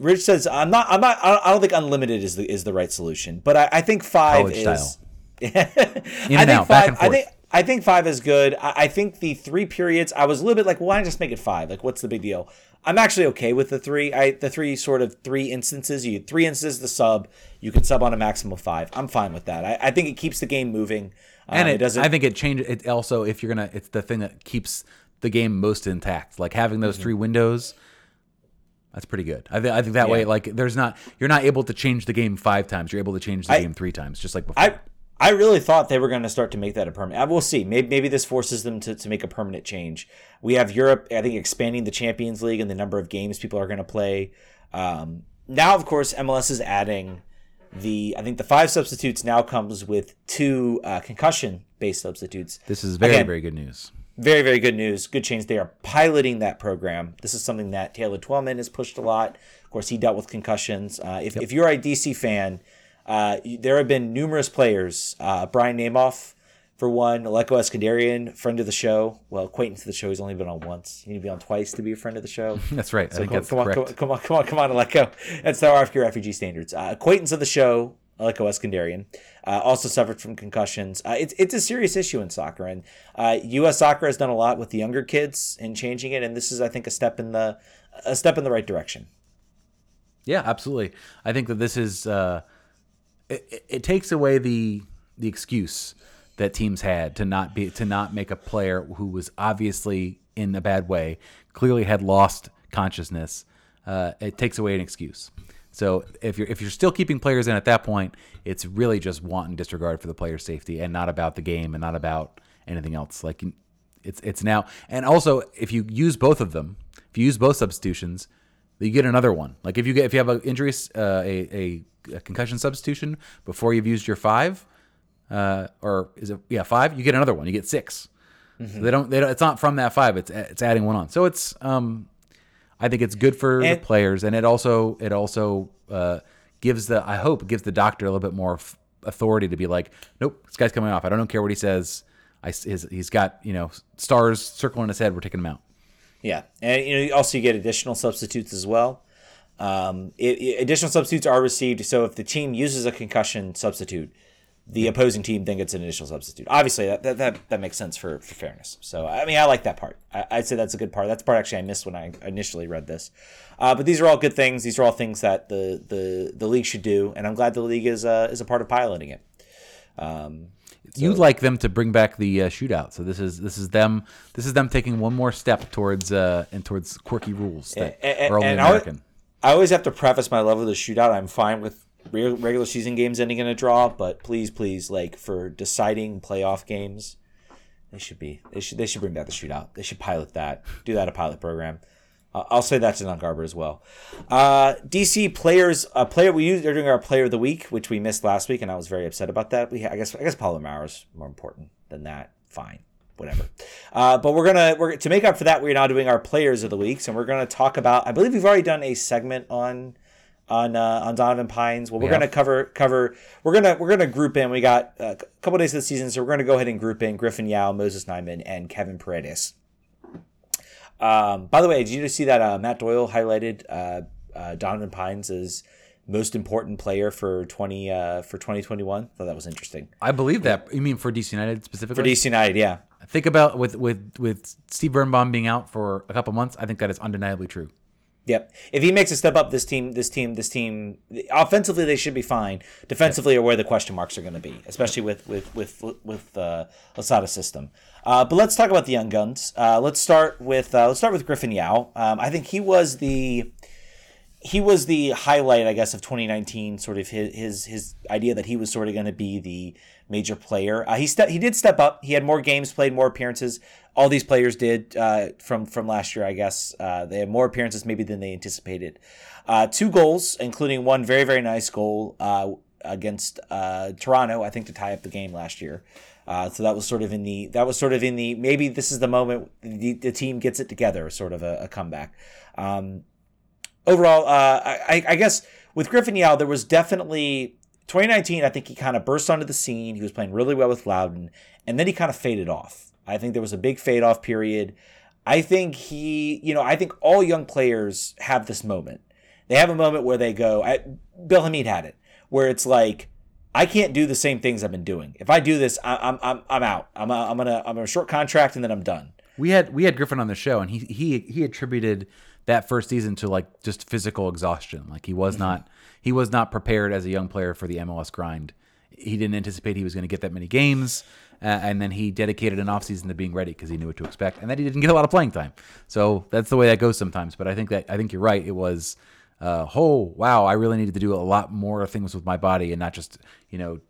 Rich says, "I'm not. I'm not. I don't- think unlimited is the is the right solution, but I, I think five College is style. in In I think out, five, I think I think five is good. I, I think the three periods. I was a little bit like, why not just make it five? Like, what's the big deal? I'm actually okay with the three. I the three sort of three instances. You three instances the sub. You can sub on a maximum of five. I'm fine with that. I, I think it keeps the game moving. Um, and it, it, doesn't. I think it changes. It also, if you're gonna, it's the thing that keeps the game most intact. Like having those Mm-hmm. three windows, that's pretty good. I, th- I think that way, like there's not, you're not able to change the game five times. You're able to change the I- game three times, just like before. I I really thought they were going to start to make that a permanent. We'll see. Maybe, maybe this forces them to, to make a permanent change. We have Europe, I think, expanding the Champions League and the number of games people are going to play. Um, now, of course, MLS is adding the. I think the five substitutes now comes with two uh, concussion-based substitutes. this is very, Again, very good news. Very very good news. Good change they are piloting that program. This is something that taylor twellman has pushed a lot. Of course he dealt with concussions. Uh, if, if you're a dc fan uh, there have been numerous players uh, brian Namoff, for one Aleko Eskandarian, friend of the show. Well acquaintance of the show he's only been on once. You need to be on twice to be a friend of the show. That's right. Think come, on, that's come on, correct. come on, come on, come on, come on, Aleko. That's our RFK refugee standards. Uh, acquaintance of the show, Aleko Eskandarian, uh, also suffered from concussions. Uh, it's it's a serious issue in soccer, and uh, U.S. soccer has done a lot with the younger kids in changing it, and this is, I think, a step in the a step in the right direction. Yeah, absolutely. I think that this is uh, it, it- takes away the the excuse that teams had to not be to not make a player who was obviously in a bad way, clearly had lost consciousness. Uh, it takes away an excuse. So if you're if you're still keeping players in at that point, it's really just wanton disregard for the player's safety and not about the game and not about anything else. Like it's it's now and also if you use both of them, if you use both substitutions, you get another one. Like if you get if you have an injury, uh, a, a a concussion substitution before you've used your five, uh, or is it yeah five? You get another one. You get 6 So they don't. They don't. It's not from that five. It's it's adding one on. So it's um, I think it's good for And- the players, and it also it also uh, gives the I hope gives the doctor a little bit more f- authority to be like, nope, this guy's coming off. I don't care what he says. I his, he's got you know stars circling his head. We're taking him out. Yeah, and you know, also you get additional substitutes as well. Um, it, it- additional substitutes are received. So if the team uses a concussion substitute, the opposing team then gets an initial substitute. Obviously, that that, that, that makes sense for, for fairness. So I mean, I like that part. I, I'd say that's a good part. That's the part actually I missed when I initially read this. Uh, but these are all good things. These are all things that the the, the league should do, and I'm glad the league is uh, is a part of piloting it. You'd like them to bring back the uh, shootout. So this is this is them this is them taking one more step towards uh and towards quirky rules that A- a- are only and American. I always have to preface my love of the shootout. I'm fine with regular season games ending in a draw, but please, please, like for deciding playoff games, they should be they should they should bring back the shootout. They should pilot that. Do that a pilot program. Uh, I'll say that to Don Garber as well. Uh, DC players, uh, player we used. Doing our player of the week, which we missed last week, and I was very upset about that. We, I guess, I guess Paulo Mauer's more important than that. Fine, whatever. Uh, but we're gonna we're to make up for that. We're now doing our players of the weeks, and we're gonna talk about. I believe we've already done a segment on on uh, on Donovan Pines. Well, we're gonna cover cover. We're gonna we're gonna group in. We got uh, a couple days of the season, so we're gonna go ahead and group in Griffin Yow, Moses Nyeman, and Kevin Paredes. Um, by the way, did you just see that uh, Matt Doyle highlighted uh, uh, Donovan Pines as most important player for twenty uh, for twenty twenty one? Thought that was interesting I believe that. You mean for DC United specifically? for? DC United. Yeah, Think about with with with Steve Birnbaum being out for a couple months. I think that is undeniably true. Yep. If he makes a step up, this team, this team, this team, offensively they should be fine. Defensively are where the question marks are going to be, especially with with with with uh, Losada's system. Uh, but let's talk about the young guns. Uh, let's start with uh, let's start with Griffin Yow. Um, I think he was the he was the highlight, I guess, of 2019. Sort of his his his idea that he was sort of going to be the major player. Uh, he ste- he did step up. He had more games played, more appearances. All these players did uh, from from last year, I guess. Uh, they had more appearances maybe than they anticipated. Uh, two goals, including one very very nice goal uh, against uh, Toronto, I think, to tie up the game last year. So that was sort of in the that was sort of in the maybe this is the moment the, the team gets it together, sort of a, a comeback. Um, overall, I, I guess with Griffin Yow, there was definitely 2019. I think he kind of burst onto the scene. He was playing really well with Loudoun, and then he kind of faded off. I think there was a big fade off period. I think he, you know, I think all young players have this moment. They have a moment where they go. I, Bill Hamid had it, where it's like, I can't do the same things I've been doing. If I do this, I, I'm I'm I'm out. I'm a, I'm gonna I'm on a short contract and then I'm done. We had we had Griffin on the show, and he he he attributed that first season to like just physical exhaustion. Like he was mm-hmm. not he was not prepared as a young player for the MLS grind. He didn't anticipate he was going to get that many games, uh, and then he dedicated an offseason to being ready because he knew what to expect, and then he didn't get a lot of playing time. So that's the way that goes sometimes. But I think that I think you're right. It was. Uh, oh wow! I really needed to do a lot more things with my body and not just you know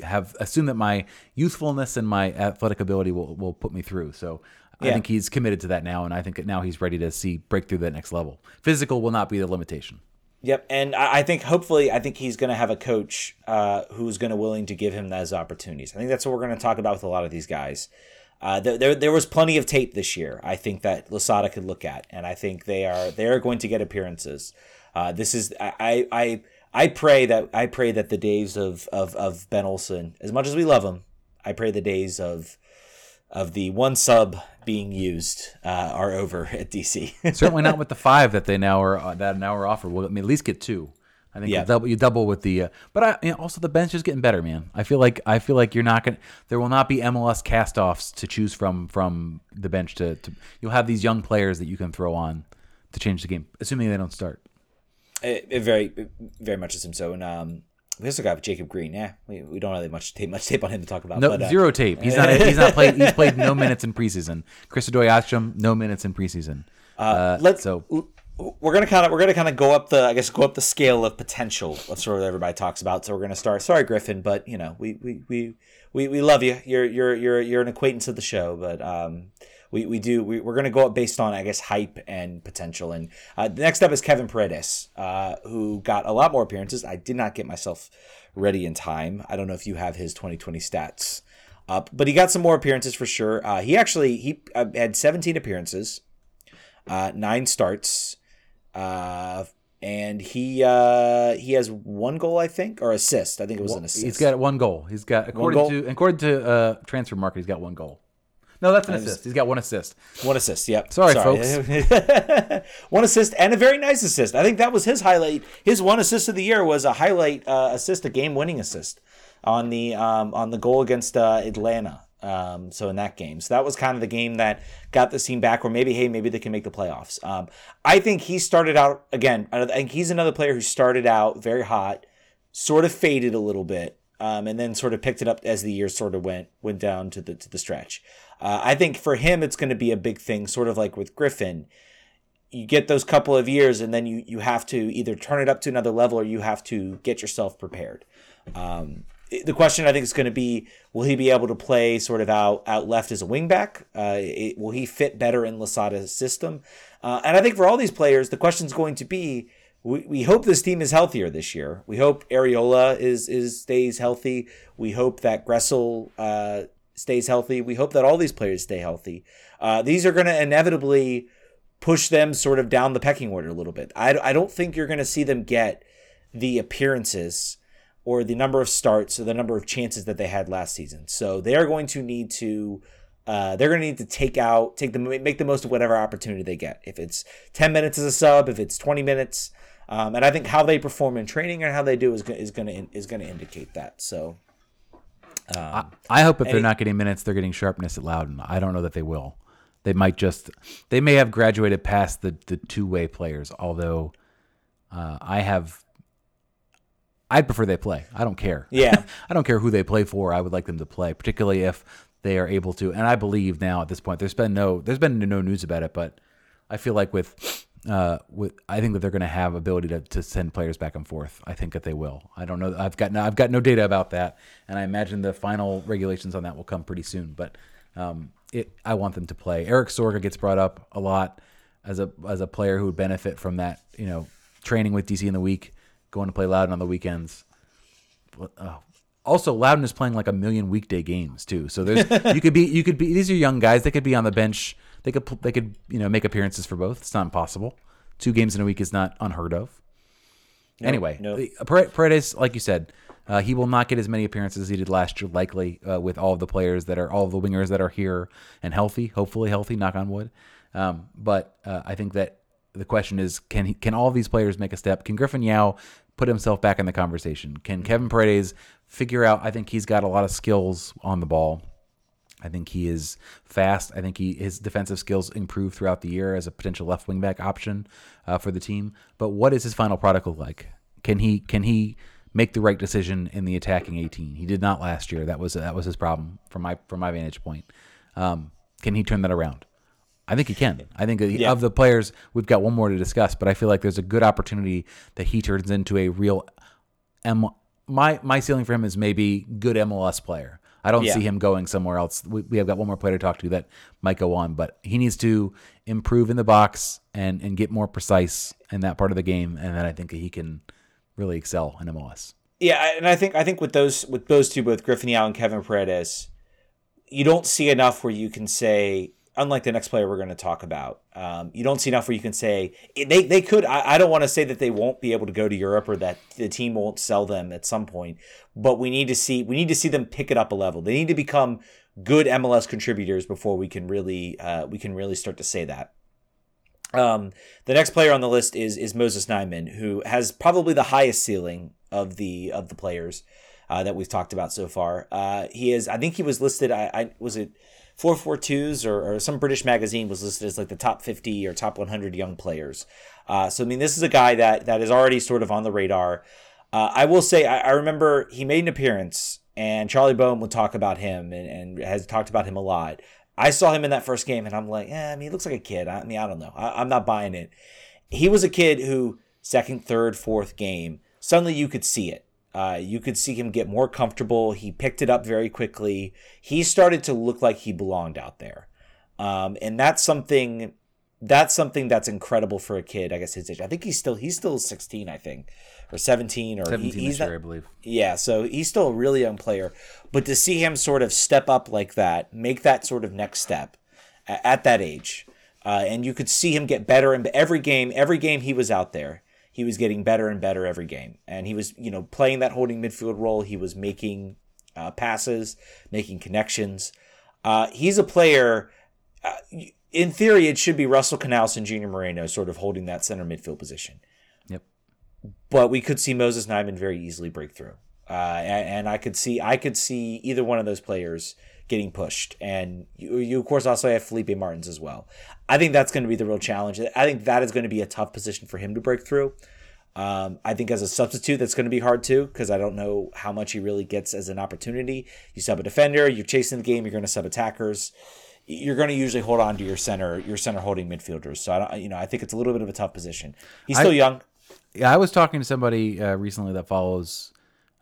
have assume that my youthfulness and my athletic ability will, will put me through. So I think he's committed to that now, and I think that now he's ready to see break through that next level. Physical will not be the limitation. Yep, and I think hopefully I think he's going to have a coach uh, who's going to willing to give him those opportunities. I think that's what we're going to talk about with a lot of these guys. Uh, there, there, there was plenty of tape this year. I think that Losada could look at, and I think they are they are going to get appearances. Uh, this is I, I I pray that I pray that the days of of of Ben Olsen, as much as we love him, I pray the days of of the one sub being used uh, are over at DC. Certainly not with the five that they now are uh, that now are offered. We'll at least get two. I think Yeah. you double, you double with the, uh, but I you know, also the bench is getting better, man. I feel like I feel like you're not gonna. There will not be MLS castoffs to choose from from the bench. To, to you'll have these young players that you can throw on to change the game, assuming they don't start. It, it very, it very much assume so. And um, we also got Jacob Green. Yeah, we, we don't really much tape much tape on him to talk about. No but, uh, zero tape. He's not. He's not played. He's played no minutes in preseason. Chris Odoi-Atsem, no minutes in preseason. Uh, let's so we're gonna kind of we're gonna kind of go up the I guess go up the scale of potential. That's sort of what everybody talks about. So we're gonna start. Sorry, Griffin, but you know we we we we, we love you. You're you're you're you're an acquaintance of the show, but um, we, we do we, we're going to go up based on i guess hype and potential and uh, next up is kevin paredes uh, who got a lot more appearances i did not get myself ready in time i don't know if you have his 2020 stats up but he got some more appearances for sure uh, he actually he uh, had 17 appearances uh, nine starts uh, and he uh, he has one goal, I think, or assist. I think it was an assist. He's got one goal. He's got according to according to uh, Transfermarkt, he's got one goal. No, that's an assist. He's got one assist. One assist. Yep. Sorry, folks. one assist and a very nice assist. I think that was his highlight. His one assist of the year was a highlight uh, assist, a game-winning assist on the um, on the goal against uh, Atlanta. Um, so in that game, so that was kind of the game that got the team back, where maybe hey, maybe they can make the playoffs. Um, I think he started out again. I think he's another player who started out very hot, sort of faded a little bit, um, and then sort of picked it up as the year sort of went went down to the to the stretch. Uh, I think for him, it's going to be a big thing, sort of like with Griffin. You get those couple of years, and then you you have to either turn it up to another level, or you have to get yourself prepared. Um, the question I think is going to be: Will he be able to play sort of out out left as a wingback? Uh, it, will he fit better in Losada's system? Uh, and I think for all these players, the question is going to be: we, we hope this team is healthier this year. We hope Arriola is is stays healthy. We hope that Gressel uh, stays healthy. We hope that all these players stay healthy. Uh, these are going to inevitably push them sort of down the pecking order a little bit. I, I don't think you're going to see them get the appearances or the number of starts or the number of chances that they had last season. So they're going to need to uh, they're going to need to take out take the make the most of whatever opportunity they get. If it's 10 minutes as a sub, if it's 20 minutes, um, and I think how they perform in training and how they do is is going to is going to indicate that. So um, I, I, hope if they're not getting minutes, they're getting sharpness at Loudoun. I don't know that they will. They might just they may have graduated past the the two way players. Although uh, I have, I'd prefer they play. I don't care. Yeah, I don't care who they play for. I would like them to play, particularly if they are able to. And I believe now at this point, there's been no there's been no news about it, but I feel like with uh, with I think that they're going to have ability to, to send players back and forth. I think that they will. I don't know. I've got no, I've got no data about that, and I imagine the final regulations on that will come pretty soon. But um, it, I want them to play. Erik Sorga gets brought up a lot as a as a player who would benefit from that. You know, training with DC in the week, going to play Loudoun on the weekends. Uh, also, Loudoun is playing like a million weekday games too. So there's you could be you could be these are young guys. They could be on the bench they could they could you know make appearances for both. It's not impossible. Two games in a week is not unheard of. Nope, anyway, nope. Paredes, like you said, uh, he will not get as many appearances as he did last year, likely uh, with all of the players that are all of the wingers that are here and healthy, hopefully healthy. Knock on wood. Um, but uh, I think that the question is, can he, can all these players make a step? Can Griffin Yow put himself back in the conversation? Can Kevin Paredes figure out? I think he's got a lot of skills on the ball I think he is fast. I think he his defensive skills improve throughout the year as a potential left wing back option uh, for the team. But what is his final product look like? Can he can he make the right decision in the attacking 18? He did not last year. That was that was his problem from my from my vantage point. Um, can he turn that around? I think he can. I think yeah. of the players, we've got one more to discuss, but I feel like there's a good opportunity that he turns into a real M. My my ceiling for him is maybe good MLS player. I don't yeah. see him going somewhere else. We, we have got one more player to talk to that might go on, but he needs to improve in the box and and get more precise in that part of the game, and then I think he can really excel in MLS. Yeah, and I think I think with those with those two, both Griffin Yow and Kevin Paredes, you don't see enough where you can say unlike the next player we're going to talk about, um, you don't see enough where you can say they, they could. I, I don't want to say that they won't be able to go to Europe or that the team won't sell them at some point, but we need to see we need to see them pick it up a level. They need to become good MLS contributors before we can really uh, we can really start to say that. Um, the next player on the list is is Moses Nyeman, who has probably the highest ceiling of the of the players uh, that we've talked about so far. Uh, he is, I think he was listed. I, I was it 442s or, or some British magazine was listed as like the top 50 or top 100 young players. Uh, so I mean, this is a guy that that is already sort of on the radar. Uh, I will say, I, I, remember he made an appearance, and Charlie Bone would talk about him and, and has talked about him a lot. I saw him in that first game, and I'm like, yeah, I mean, he looks like a kid. I mean, I don't know. I, am not buying it. he was a kid who second, third, fourth game suddenly you could see it. Uh, you could see him get more comfortable. He picked it up very quickly. He started to look like he belonged out there, um, and that's something. That's something that's incredible for a kid. I guess his age. I think he's still he's still sixteen. I think or seventeen or 17 he, he's this not, year, I believe. yeah, so he's still a really young player, but to see him sort of step up like that, make that sort of next step a- at that age, uh, and you could see him get better and every game, every game he was out there, he was getting better and better every game, and he was you know playing that holding midfield role. He was making uh, passes, making connections. Uh, he's a player. Uh, in theory, it should be Russell Canouse and Junior Moreno sort of holding that center midfield position Yep. but we could see Moses Nyeman very easily break through. Uh, and, and I could see I could see either one of those players getting pushed. And you, you of course also have Felipe Martins as well. I think that's going to be the real challenge. I think that is going to be a tough position for him to break through. Um, I think as a substitute, that's going to be hard too because I don't know how much he really gets as an opportunity. You sub a defender, you're chasing the game, you're going to sub attackers. You're going to usually hold on to your center, your center holding midfielders. So I don't, you know, I think it's a little bit of a tough position. He's still young. Yeah, I was talking to somebody uh, recently that follows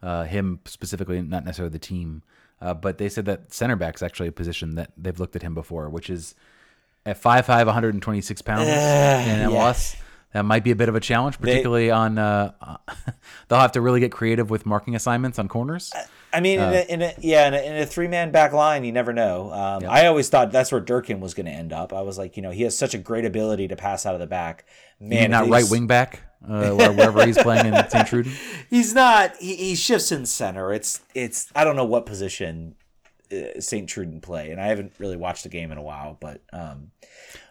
uh, him specifically, not necessarily the team, uh, but they said that center back's actually a position that they've looked at him before, which is at 5'5", 126 pounds in MLS. That might be a bit of a challenge, particularly on. Uh, they'll have to really get creative with marking assignments on corners. I mean, in, a, in a yeah, in a, in a three man back line, you never know. Um, I always thought that's where Durkin was going to end up. I was like, you know, he has such a great ability to pass out of the back. Man, And not right wing back, uh, wherever he's playing in St. Truiden. He's not. He, he shifts in center. It's it's. I don't know what position uh, St. Truiden play, and I haven't really watched the game in a while. But um,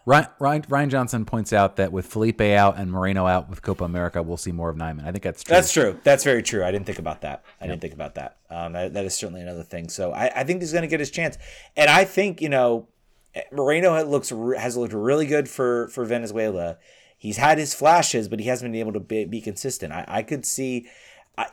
Ryan, Ryan, Ryan Johnson points out that with Felipe out and Moreno out with Copa America, we'll see more of Nyeman. I think that's true. That's true. That's very true. I didn't think about that. I didn't think about that. Um, that, that is certainly another thing. So I, I think he's going to get his chance, and I think you know, Moreno looks has looked really good for for Venezuela. He's had his flashes, but he hasn't been able to be, be consistent. I, I could see.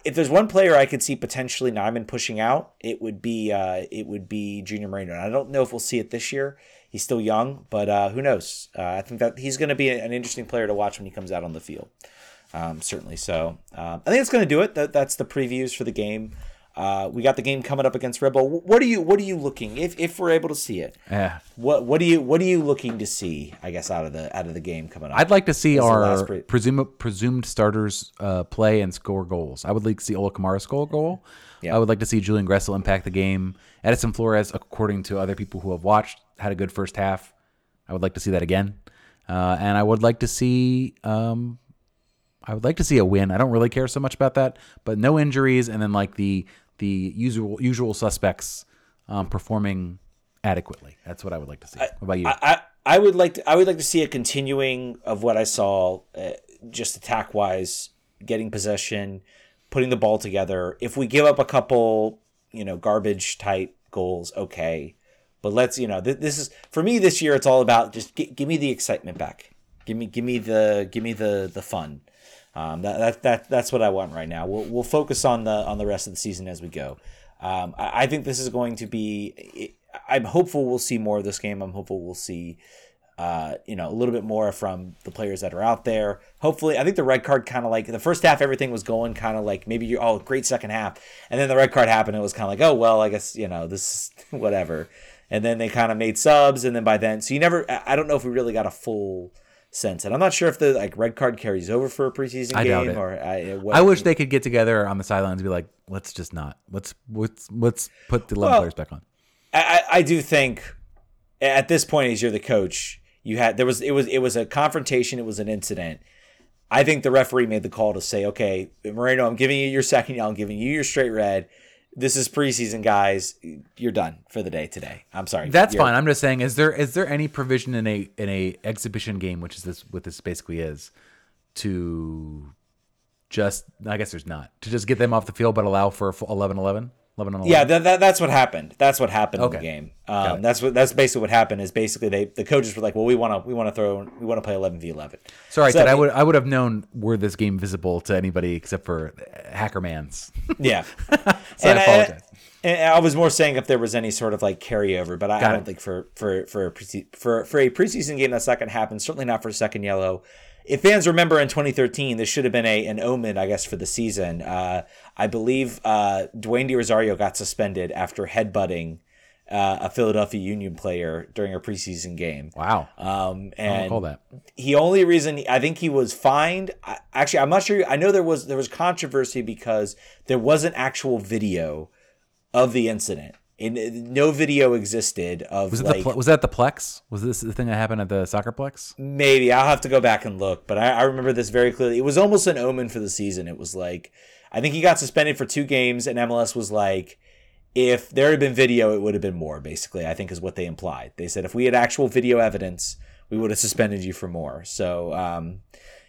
If there's one player I could see potentially Nyeman pushing out, it would be uh, it would be Junior Moreno. And I don't know if we'll see it this year. He's still young, but uh, who knows? Uh, I think that he's going to be an interesting player to watch when he comes out on the field um, certainly. So um, I think it's going to do it. That, that's the previews for the game. Uh, we got the game coming up against Red Bull. What are you What are you looking if if we're able to see it? Yeah. What What are you What are you looking to see? I guess out of the out of the game coming up. I'd like to see our pre- presumed presumed starters uh, play and score goals. I would like to see Ola Kamara score a goal. Yeah. I would like to see Julian Gressel impact the game. Edison Flores, according to other people who have watched, had a good first half. I would like to see that again, uh, and I would like to see. Um, I would like to see a win. I don't really care so much about that, but no injuries, and then like the the usual usual suspects um, performing adequately. That's what I would like to see. what about you? I, I I would like to I would like to see a continuing of what I saw, uh, just attack wise, getting possession, putting the ball together. If we give up a couple, you know, garbage type goals, okay, but let's you know th- this is for me this year. It's all about just gi- give me the excitement back. Give me give me the give me the the fun. Um, that, that that that's what I want right now. We'll we'll focus on the on the rest of the season as we go. Um, I, I think this is going to be. I'm hopeful we'll see more of this game. I'm hopeful we'll see, uh, you know, a little bit more from the players that are out there. Hopefully, I think the red card kind of like the first half, everything was going kind of like maybe you're oh great second half, and then the red card happened. It was kind of like oh well, I guess you know this is whatever. And then they kind of made subs, and then by then, so you never. I don't know if we really got a full sense, and I'm not sure if the like red card carries over for a preseason I doubt game it. or uh, I. What, I wish they could get together on the sidelines and be like, let's just not. Let's let's let's put the eleven Well, players back on. I, I I do think at this point, as you're the coach, you had there was it was it was a confrontation, it was an incident. I think the referee made the call to say, okay, Moreno, I'm giving you your second yellow, I'm giving you your straight red this is preseason, guys. You're done for the day today. I'm sorry. That's You're- fine. I'm just saying, is there is there any provision in a in a exhibition game, which is this what this basically is, to just I guess there's not to just get them off the field, but allow for 11-11? Lebanon. Yeah, that, that, that's what happened. That's what happened okay. in the game. Um, that's what that's basically what happened. Is basically they the coaches were like, well, we want to we want to throw we want to play eleven v eleven. Sorry, so, I, I would I would have known were this game visible to anybody except for uh, hackermans. yeah, so and I apologize. I, I was more saying if there was any sort of like carryover, but I, I don't think for for for a pre- for for a preseason game that's not going to happen. Certainly not for second yellow if fans remember in 2013, this should have been a an omen, I guess, for the season. Uh, I believe uh, Dwayne DeRosario got suspended after headbutting uh, a Philadelphia Union player during a preseason game. Wow. Um, and recall that. he only reason I think he was fined. I, actually, I'm not sure. I know there was there was controversy because there wasn't actual video of the incident. And no video existed of Was it like the was that the Plex? Was this the thing that happened at the soccer Plex? maybe I'll have to go back and look, but I, I remember this very clearly. It was almost an omen for the season. It was like I think he got suspended for two games, and MLS was like, if there had been video, it would have been more. Basically, I think is what they implied. They said if we had actual video evidence, we would have suspended you for more. So. Um,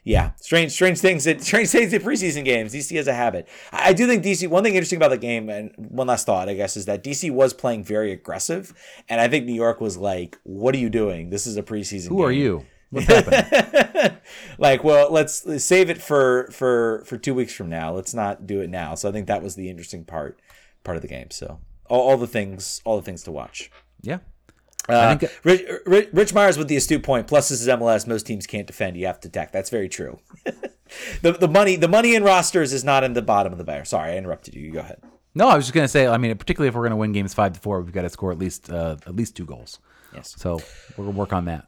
yeah, strange, strange things that strange things in preseason games. DC has a habit. I do think DC. One thing interesting about the game, and one last thought, I guess, is that DC was playing very aggressive, and I think New York was like, "What are you doing? This is a preseason. Who are you? What's happening? like, well, let's, let's save it for for for two weeks from now. Let's not do it now. So I think that was the interesting part part of the game. So all, all the things, all the things to watch. yeah. Uh, think- Rich, Rich, Rich Myers with the astute point. Plus, this is MLS. Most teams can't defend. You have to attack. That's very true. the the money the money in rosters is not in the bottom of the barrel. Sorry, I interrupted you. You go ahead. No, I was just gonna say. I mean, particularly if we're gonna win games five to four, we've got to score at least uh, at least two goals. Yes. So we're gonna work on that.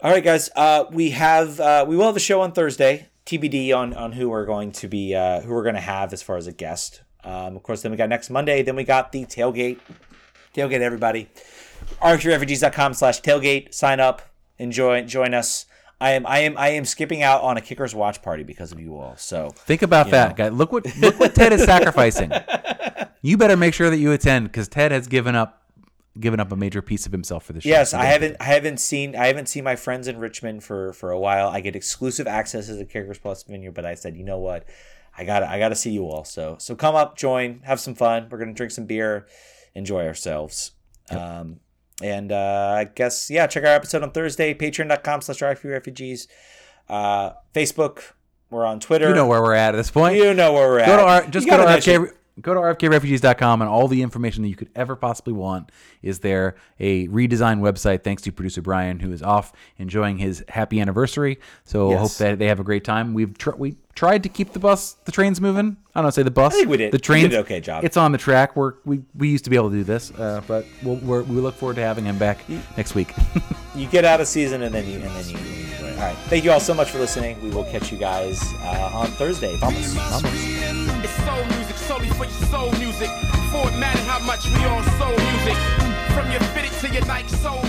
All right, guys. Uh, we have uh, we will have a show on Thursday. TBD on on who we're going to be uh, who we're going to have as far as a guest. Um, of course, then we got next Monday. Then we got the tailgate. Tailgate, everybody. RFKRefugees.com slash tailgate. Sign up. Enjoy. Join us. I am I am I am skipping out on a kickers watch party because of you all. So Think about that, know. guy. Look what look what Ted is sacrificing. You better make sure that you attend because Ted has given up given up a major piece of himself for this. show. Yes, I haven't I haven't seen I haven't seen my friends in Richmond for for a while. I get exclusive access to the Kickers Plus venue, but I said, you know what? I got I got to see you all. So so come up, join, have some fun. We're going to drink some beer, enjoy ourselves. Um and uh I guess yeah, check our episode on Thursday, patreon.com slash refugees. Uh Facebook, we're on Twitter. You know where we're at at this point. You know where we're at. go to our, just go to RFK, go to rfkrefugees.com and all the information that you could ever possibly want is there. A redesigned website thanks to producer Brian who is off enjoying his happy anniversary. So Yes. hope that they have a great time. We've tr- we tried to keep the bus, the trains moving. I don't know, say the bus. I think we did. The We trains. did an okay job. It's on the track. We're, we we used to be able to do this, uh, but we'll, we're, we look forward to having him back next week. you get out of season and then you and then you, you enjoy. All right. Thank you all so much for listening. We will catch you guys uh, on Thursday. Vamos. It's soul music, solely for your soul music. For it matter how much we all soul music. From your fitted to your Nike soul